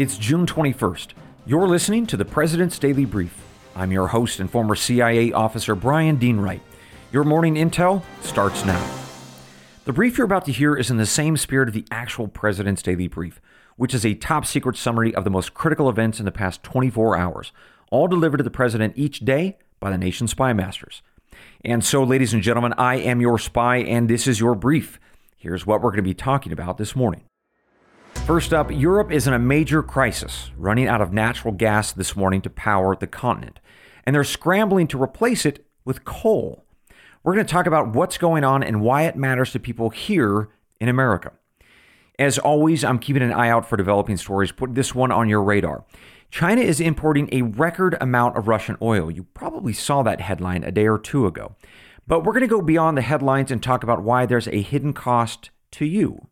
It's June 21st. You're listening to the President's Daily Brief. I'm your host and former CIA officer Brian Dean Wright. Your morning intel starts now. The brief you're about to hear is in the same spirit of the actual President's Daily Brief, which is a top secret summary of the most critical events in the past 24 hours, all delivered to the President each day by the nation's spy masters. And so, ladies and gentlemen, I am your spy, and this is your brief. Here's what we're going to be talking about this morning. First up, Europe is in a major crisis, running out of natural gas this morning to power the continent, and they're scrambling to replace it with coal. We're going to talk about what's going on and why it matters to people here in America. As always, I'm keeping an eye out for developing stories. Put this one on your radar. China is importing a record amount of Russian oil. You probably saw that headline a day or two ago. But we're going to go beyond the headlines and talk about why there's a hidden cost to you.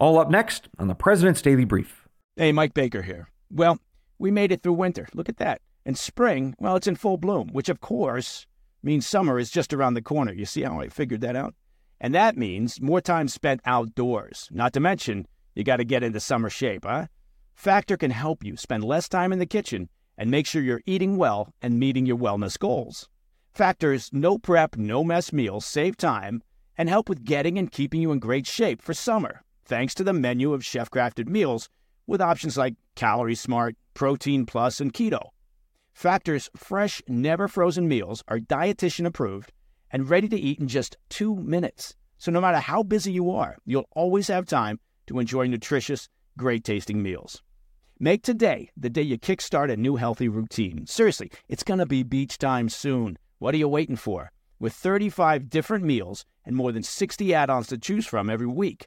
All up next on the President's Daily Brief. Hey, Mike Baker here. Well, we made it through winter. Look at that. And spring, well, it's in full bloom, which of course means summer is just around the corner. You see how I figured that out? And that means more time spent outdoors. Not to mention, you got to get into summer shape, huh? Factor can help you spend less time in the kitchen and make sure you're eating well and meeting your wellness goals. Factor's no prep, no mess meals save time and help with getting and keeping you in great shape for summer thanks to the menu of chef crafted meals with options like Calorie Smart, Protein Plus, and Keto. Factor's fresh, never frozen meals are dietitian approved and ready to eat in just two minutes. So no matter how busy you are, you'll always have time to enjoy nutritious, great tasting meals. Make today the day you kickstart a new healthy routine. Seriously, it's going to be beach time soon. What are you waiting for? With 35 different meals and more than 60 add ons to choose from every week,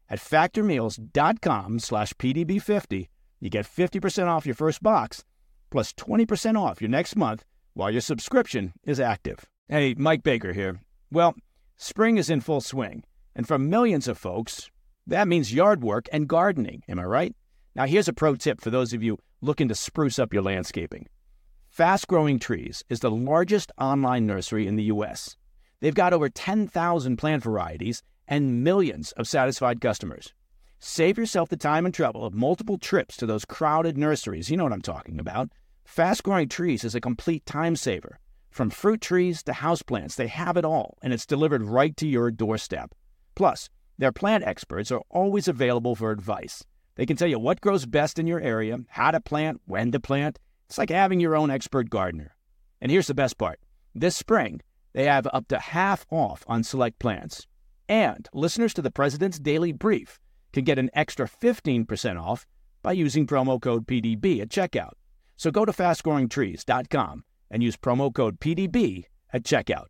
at factormeals.com slash PDB50. You get 50% off your first box plus 20% off your next month while your subscription is active. Hey, Mike Baker here. Well, spring is in full swing, and for millions of folks, that means yard work and gardening. Am I right? Now, here's a pro tip for those of you looking to spruce up your landscaping. Fast Growing Trees is the largest online nursery in the U.S. They've got over 10,000 plant varieties and millions of satisfied customers. Save yourself the time and trouble of multiple trips to those crowded nurseries. You know what I'm talking about. Fast growing trees is a complete time saver. From fruit trees to houseplants, they have it all, and it's delivered right to your doorstep. Plus, their plant experts are always available for advice. They can tell you what grows best in your area, how to plant, when to plant. It's like having your own expert gardener. And here's the best part this spring, they have up to half off on select plants. And listeners to the President's Daily Brief can get an extra 15% off by using promo code PDB at checkout. So go to fastgrowingtrees.com and use promo code PDB at checkout.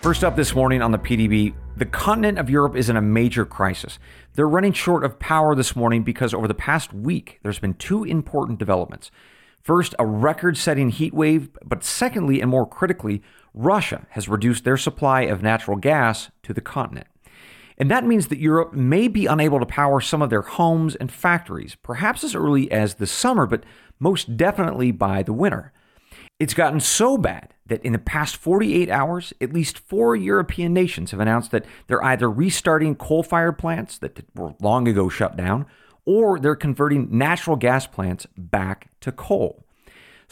First up this morning on the PDB, the continent of Europe is in a major crisis. They're running short of power this morning because over the past week, there's been two important developments. First, a record setting heat wave, but secondly, and more critically, Russia has reduced their supply of natural gas to the continent. And that means that Europe may be unable to power some of their homes and factories, perhaps as early as the summer, but most definitely by the winter. It's gotten so bad that in the past 48 hours, at least four European nations have announced that they're either restarting coal fired plants that were long ago shut down, or they're converting natural gas plants back to coal.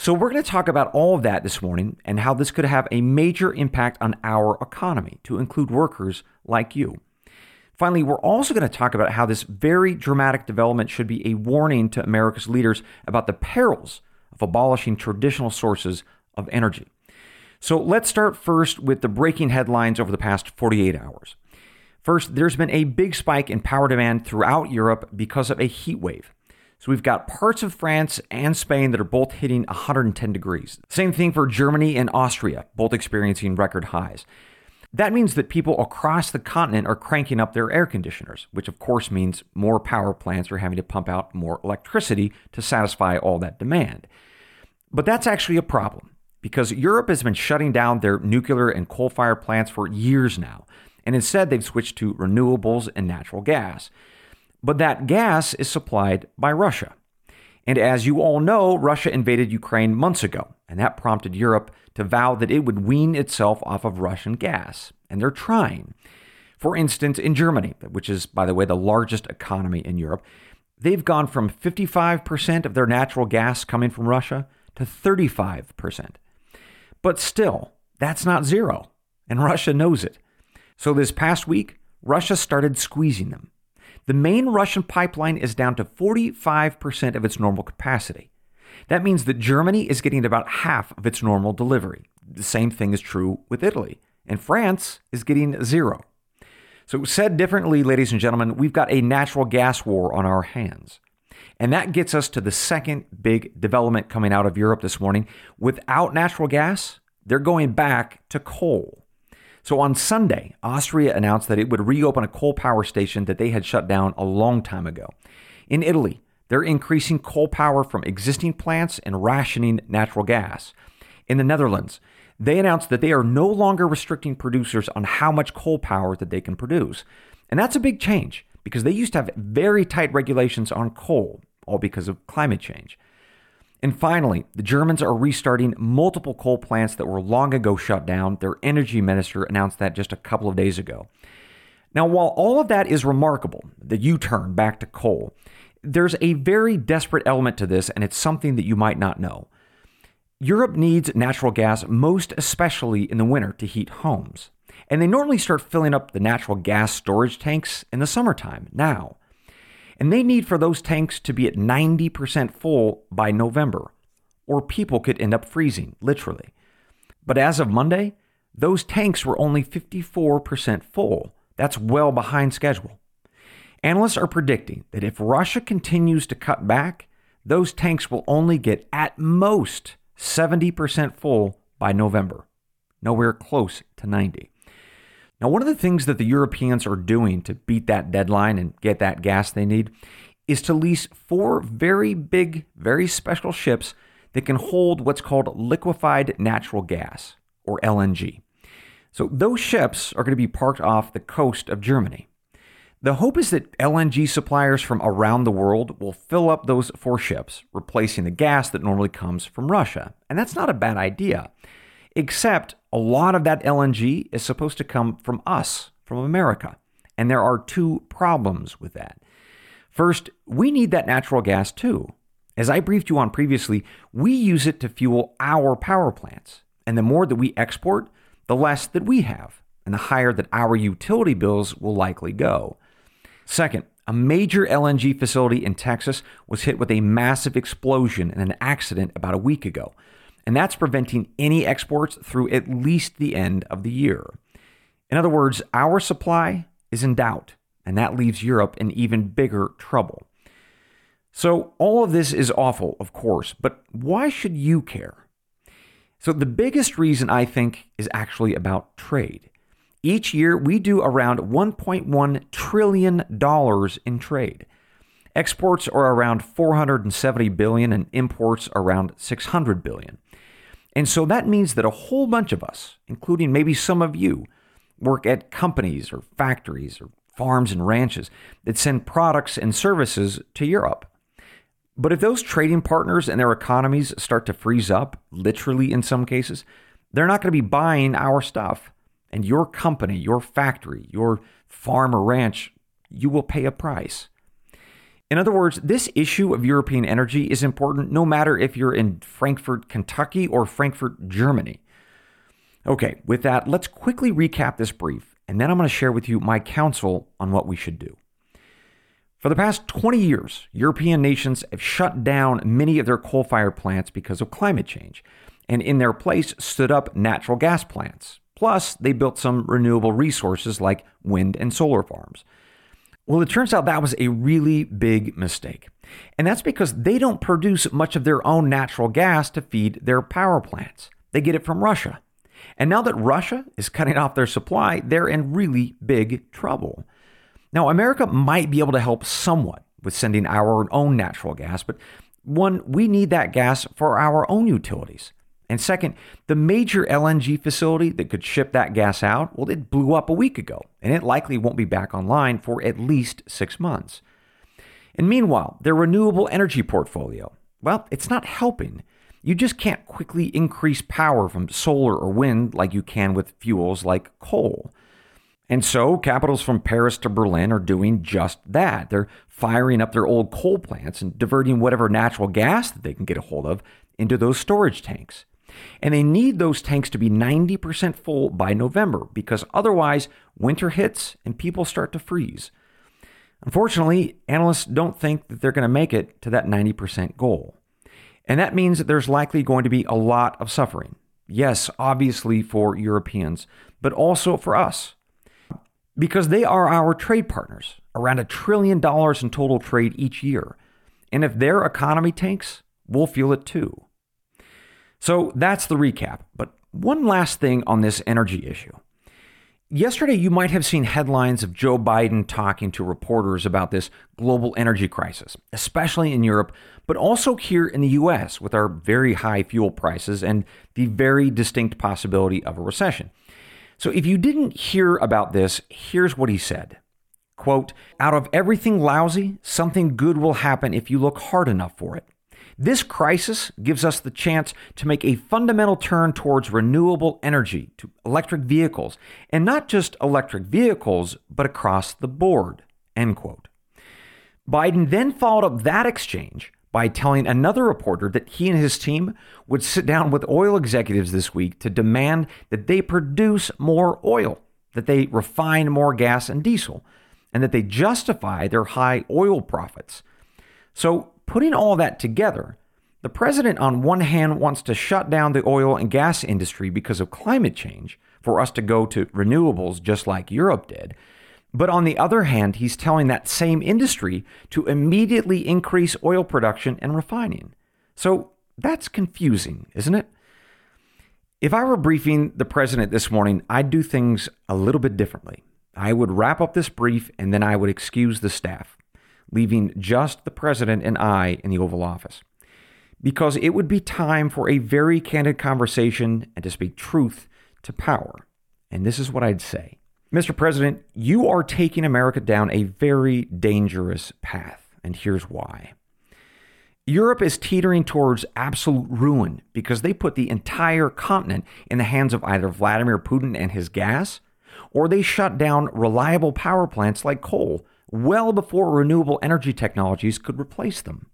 So, we're going to talk about all of that this morning and how this could have a major impact on our economy, to include workers like you. Finally, we're also going to talk about how this very dramatic development should be a warning to America's leaders about the perils of abolishing traditional sources of energy. So, let's start first with the breaking headlines over the past 48 hours. First, there's been a big spike in power demand throughout Europe because of a heat wave. So we've got parts of France and Spain that are both hitting 110 degrees. Same thing for Germany and Austria, both experiencing record highs. That means that people across the continent are cranking up their air conditioners, which of course means more power plants are having to pump out more electricity to satisfy all that demand. But that's actually a problem because Europe has been shutting down their nuclear and coal fired plants for years now, and instead they've switched to renewables and natural gas. But that gas is supplied by Russia. And as you all know, Russia invaded Ukraine months ago, and that prompted Europe to vow that it would wean itself off of Russian gas. And they're trying. For instance, in Germany, which is, by the way, the largest economy in Europe, they've gone from 55% of their natural gas coming from Russia to 35%. But still, that's not zero, and Russia knows it. So this past week, Russia started squeezing them. The main Russian pipeline is down to 45% of its normal capacity. That means that Germany is getting about half of its normal delivery. The same thing is true with Italy. And France is getting zero. So, said differently, ladies and gentlemen, we've got a natural gas war on our hands. And that gets us to the second big development coming out of Europe this morning. Without natural gas, they're going back to coal. So on Sunday, Austria announced that it would reopen a coal power station that they had shut down a long time ago. In Italy, they're increasing coal power from existing plants and rationing natural gas. In the Netherlands, they announced that they are no longer restricting producers on how much coal power that they can produce. And that's a big change because they used to have very tight regulations on coal, all because of climate change. And finally, the Germans are restarting multiple coal plants that were long ago shut down. Their energy minister announced that just a couple of days ago. Now, while all of that is remarkable, the U turn back to coal, there's a very desperate element to this, and it's something that you might not know. Europe needs natural gas, most especially in the winter, to heat homes. And they normally start filling up the natural gas storage tanks in the summertime, now. And they need for those tanks to be at 90% full by November, or people could end up freezing, literally. But as of Monday, those tanks were only 54% full. That's well behind schedule. Analysts are predicting that if Russia continues to cut back, those tanks will only get at most 70% full by November, nowhere close to 90. Now, one of the things that the Europeans are doing to beat that deadline and get that gas they need is to lease four very big, very special ships that can hold what's called liquefied natural gas, or LNG. So, those ships are going to be parked off the coast of Germany. The hope is that LNG suppliers from around the world will fill up those four ships, replacing the gas that normally comes from Russia. And that's not a bad idea. Except a lot of that LNG is supposed to come from us, from America. And there are two problems with that. First, we need that natural gas too. As I briefed you on previously, we use it to fuel our power plants. And the more that we export, the less that we have, and the higher that our utility bills will likely go. Second, a major LNG facility in Texas was hit with a massive explosion in an accident about a week ago and that's preventing any exports through at least the end of the year. In other words, our supply is in doubt, and that leaves Europe in even bigger trouble. So, all of this is awful, of course, but why should you care? So, the biggest reason I think is actually about trade. Each year, we do around $1.1 trillion in trade. Exports are around 470 billion and imports around 600 billion. And so that means that a whole bunch of us, including maybe some of you, work at companies or factories or farms and ranches that send products and services to Europe. But if those trading partners and their economies start to freeze up, literally in some cases, they're not going to be buying our stuff. And your company, your factory, your farm or ranch, you will pay a price. In other words, this issue of European energy is important no matter if you're in Frankfort, Kentucky or Frankfurt, Germany. Okay, with that, let's quickly recap this brief, and then I'm going to share with you my counsel on what we should do. For the past 20 years, European nations have shut down many of their coal fired plants because of climate change, and in their place stood up natural gas plants. Plus, they built some renewable resources like wind and solar farms. Well, it turns out that was a really big mistake. And that's because they don't produce much of their own natural gas to feed their power plants. They get it from Russia. And now that Russia is cutting off their supply, they're in really big trouble. Now, America might be able to help somewhat with sending our own natural gas, but one, we need that gas for our own utilities. And second, the major LNG facility that could ship that gas out, well, it blew up a week ago, and it likely won't be back online for at least six months. And meanwhile, their renewable energy portfolio, well, it's not helping. You just can't quickly increase power from solar or wind like you can with fuels like coal. And so, capitals from Paris to Berlin are doing just that. They're firing up their old coal plants and diverting whatever natural gas that they can get a hold of into those storage tanks. And they need those tanks to be 90% full by November because otherwise, winter hits and people start to freeze. Unfortunately, analysts don't think that they're going to make it to that 90% goal. And that means that there's likely going to be a lot of suffering. Yes, obviously for Europeans, but also for us. Because they are our trade partners, around a trillion dollars in total trade each year. And if their economy tanks, we'll feel it too. So that's the recap. But one last thing on this energy issue. Yesterday, you might have seen headlines of Joe Biden talking to reporters about this global energy crisis, especially in Europe, but also here in the US with our very high fuel prices and the very distinct possibility of a recession. So if you didn't hear about this, here's what he said. Quote, out of everything lousy, something good will happen if you look hard enough for it. This crisis gives us the chance to make a fundamental turn towards renewable energy, to electric vehicles, and not just electric vehicles, but across the board. End quote. Biden then followed up that exchange by telling another reporter that he and his team would sit down with oil executives this week to demand that they produce more oil, that they refine more gas and diesel, and that they justify their high oil profits. So Putting all that together, the president, on one hand, wants to shut down the oil and gas industry because of climate change for us to go to renewables just like Europe did. But on the other hand, he's telling that same industry to immediately increase oil production and refining. So that's confusing, isn't it? If I were briefing the president this morning, I'd do things a little bit differently. I would wrap up this brief and then I would excuse the staff leaving just the president and I in the Oval Office. Because it would be time for a very candid conversation and to speak truth to power. And this is what I'd say Mr. President, you are taking America down a very dangerous path. And here's why. Europe is teetering towards absolute ruin because they put the entire continent in the hands of either Vladimir Putin and his gas, or they shut down reliable power plants like coal well before renewable energy technologies could replace them.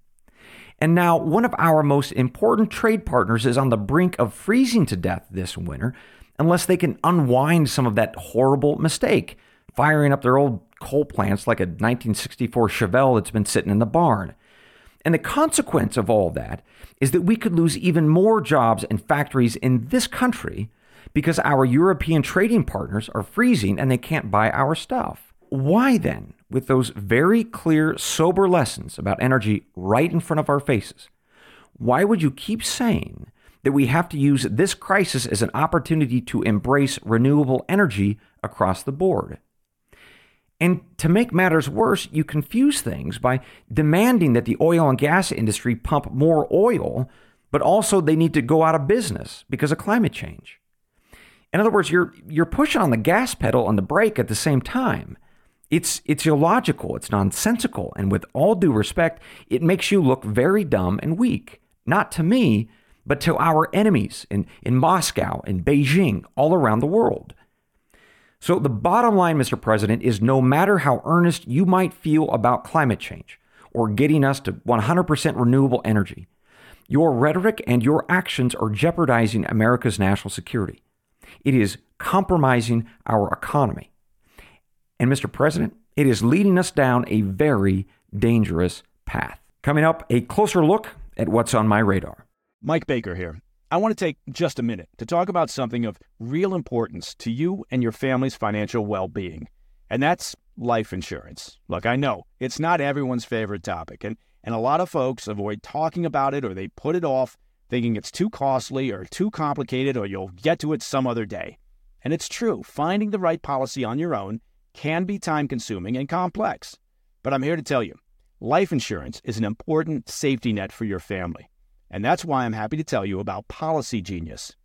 And now, one of our most important trade partners is on the brink of freezing to death this winter unless they can unwind some of that horrible mistake, firing up their old coal plants like a 1964 Chevelle that's been sitting in the barn. And the consequence of all that is that we could lose even more jobs and factories in this country because our European trading partners are freezing and they can't buy our stuff. Why then with those very clear, sober lessons about energy right in front of our faces, why would you keep saying that we have to use this crisis as an opportunity to embrace renewable energy across the board? And to make matters worse, you confuse things by demanding that the oil and gas industry pump more oil, but also they need to go out of business because of climate change. In other words, you're, you're pushing on the gas pedal and the brake at the same time. It's it's illogical, it's nonsensical, and with all due respect, it makes you look very dumb and weak. Not to me, but to our enemies in, in Moscow and Beijing, all around the world. So the bottom line, Mr. President, is no matter how earnest you might feel about climate change or getting us to 100% renewable energy, your rhetoric and your actions are jeopardizing America's national security. It is compromising our economy. And Mr. President, it is leading us down a very dangerous path. Coming up, a closer look at what's on my radar. Mike Baker here. I want to take just a minute to talk about something of real importance to you and your family's financial well being, and that's life insurance. Look, I know it's not everyone's favorite topic, and, and a lot of folks avoid talking about it or they put it off thinking it's too costly or too complicated or you'll get to it some other day. And it's true, finding the right policy on your own can be time consuming and complex. But I'm here to tell you life insurance is an important safety net for your family. And that's why I'm happy to tell you about Policy Genius.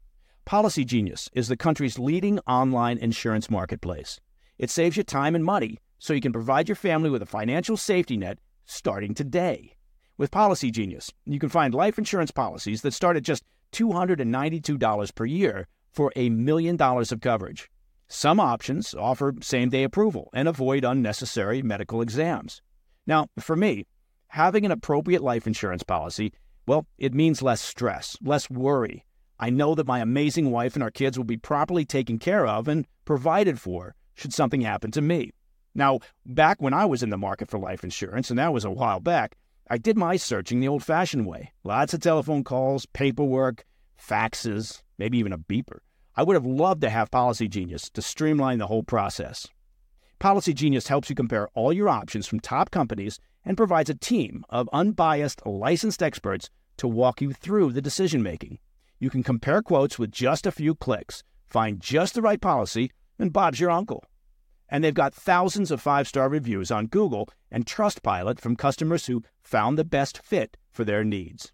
Policy Genius is the country's leading online insurance marketplace. It saves you time and money so you can provide your family with a financial safety net starting today. With Policy Genius, you can find life insurance policies that start at just $292 per year for a million dollars of coverage. Some options offer same day approval and avoid unnecessary medical exams. Now, for me, having an appropriate life insurance policy, well, it means less stress, less worry. I know that my amazing wife and our kids will be properly taken care of and provided for should something happen to me. Now, back when I was in the market for life insurance, and that was a while back, I did my searching the old fashioned way lots of telephone calls, paperwork, faxes, maybe even a beeper. I would have loved to have Policy Genius to streamline the whole process. Policy Genius helps you compare all your options from top companies and provides a team of unbiased, licensed experts to walk you through the decision making. You can compare quotes with just a few clicks, find just the right policy, and Bob's your uncle. And they've got thousands of five star reviews on Google and Trustpilot from customers who found the best fit for their needs.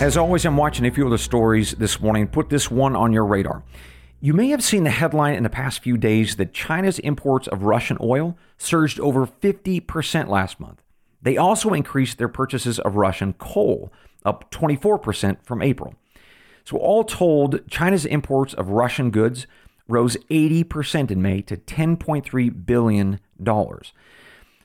As always, I'm watching a few of the stories this morning. Put this one on your radar. You may have seen the headline in the past few days that China's imports of Russian oil surged over 50% last month. They also increased their purchases of Russian coal, up 24% from April. So, all told, China's imports of Russian goods rose 80% in May to $10.3 billion.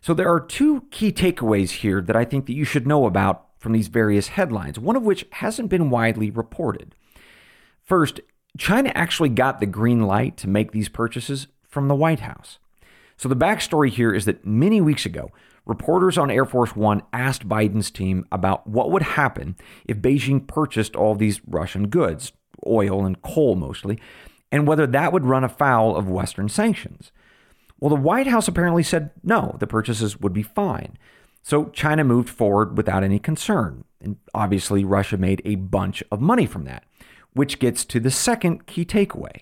So, there are two key takeaways here that I think that you should know about from these various headlines, one of which hasn't been widely reported. First, China actually got the green light to make these purchases from the White House. So the backstory here is that many weeks ago, reporters on Air Force One asked Biden's team about what would happen if Beijing purchased all these Russian goods, oil and coal mostly, and whether that would run afoul of Western sanctions. Well, the White House apparently said no, the purchases would be fine. So China moved forward without any concern. And obviously, Russia made a bunch of money from that, which gets to the second key takeaway.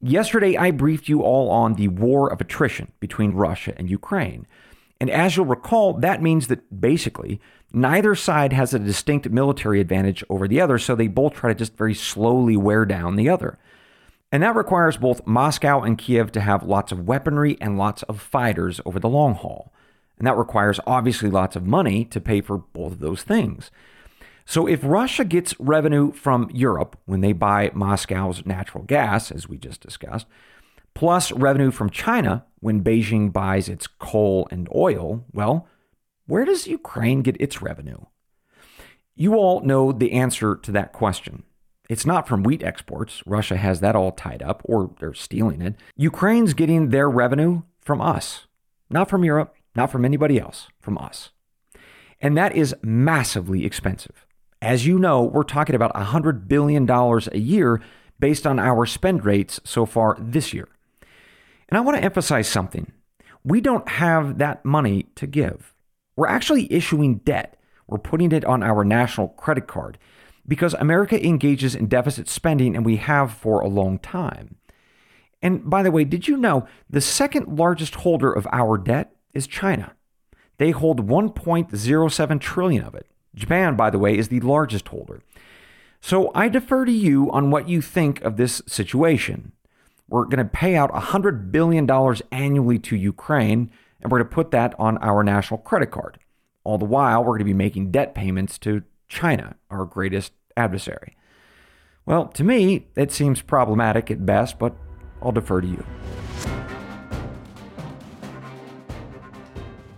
Yesterday, I briefed you all on the war of attrition between Russia and Ukraine. And as you'll recall, that means that basically neither side has a distinct military advantage over the other, so they both try to just very slowly wear down the other. And that requires both Moscow and Kiev to have lots of weaponry and lots of fighters over the long haul. And that requires obviously lots of money to pay for both of those things. So if Russia gets revenue from Europe when they buy Moscow's natural gas, as we just discussed, plus revenue from China when Beijing buys its coal and oil, well, where does Ukraine get its revenue? You all know the answer to that question. It's not from wheat exports. Russia has that all tied up, or they're stealing it. Ukraine's getting their revenue from us, not from Europe, not from anybody else, from us. And that is massively expensive. As you know, we're talking about $100 billion a year based on our spend rates so far this year. And I want to emphasize something. We don't have that money to give. We're actually issuing debt. We're putting it on our national credit card. because America engages in deficit spending and we have for a long time. And by the way, did you know the second largest holder of our debt is China? They hold 1.07 trillion of it. Japan, by the way, is the largest holder. So I defer to you on what you think of this situation. We're going to pay out $100 billion annually to Ukraine, and we're going to put that on our national credit card. All the while, we're going to be making debt payments to China, our greatest adversary. Well, to me, it seems problematic at best, but I'll defer to you.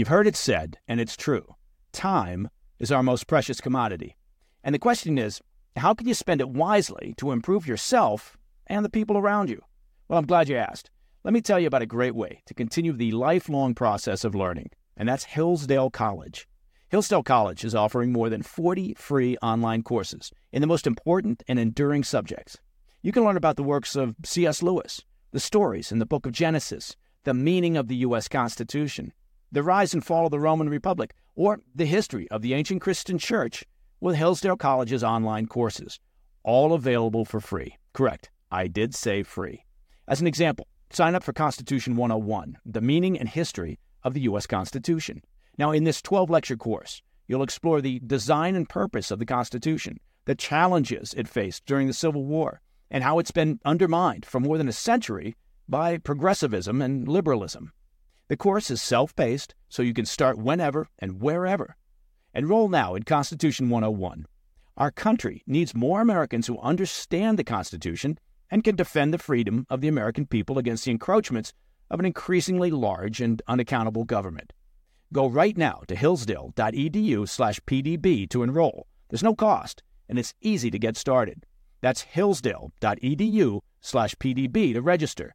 You've heard it said, and it's true time is our most precious commodity. And the question is how can you spend it wisely to improve yourself and the people around you? Well, I'm glad you asked. Let me tell you about a great way to continue the lifelong process of learning, and that's Hillsdale College. Hillsdale College is offering more than 40 free online courses in the most important and enduring subjects. You can learn about the works of C.S. Lewis, the stories in the book of Genesis, the meaning of the U.S. Constitution, the rise and fall of the Roman Republic, or the history of the ancient Christian church with Hillsdale College's online courses, all available for free. Correct, I did say free. As an example, sign up for Constitution 101, the meaning and history of the U.S. Constitution. Now, in this 12 lecture course, you'll explore the design and purpose of the Constitution, the challenges it faced during the Civil War, and how it's been undermined for more than a century by progressivism and liberalism. The course is self paced, so you can start whenever and wherever. Enroll now in Constitution 101. Our country needs more Americans who understand the Constitution and can defend the freedom of the American people against the encroachments of an increasingly large and unaccountable government. Go right now to hillsdale.edu/pdb to enroll. There's no cost, and it's easy to get started. That's hillsdale.edu/pdb to register.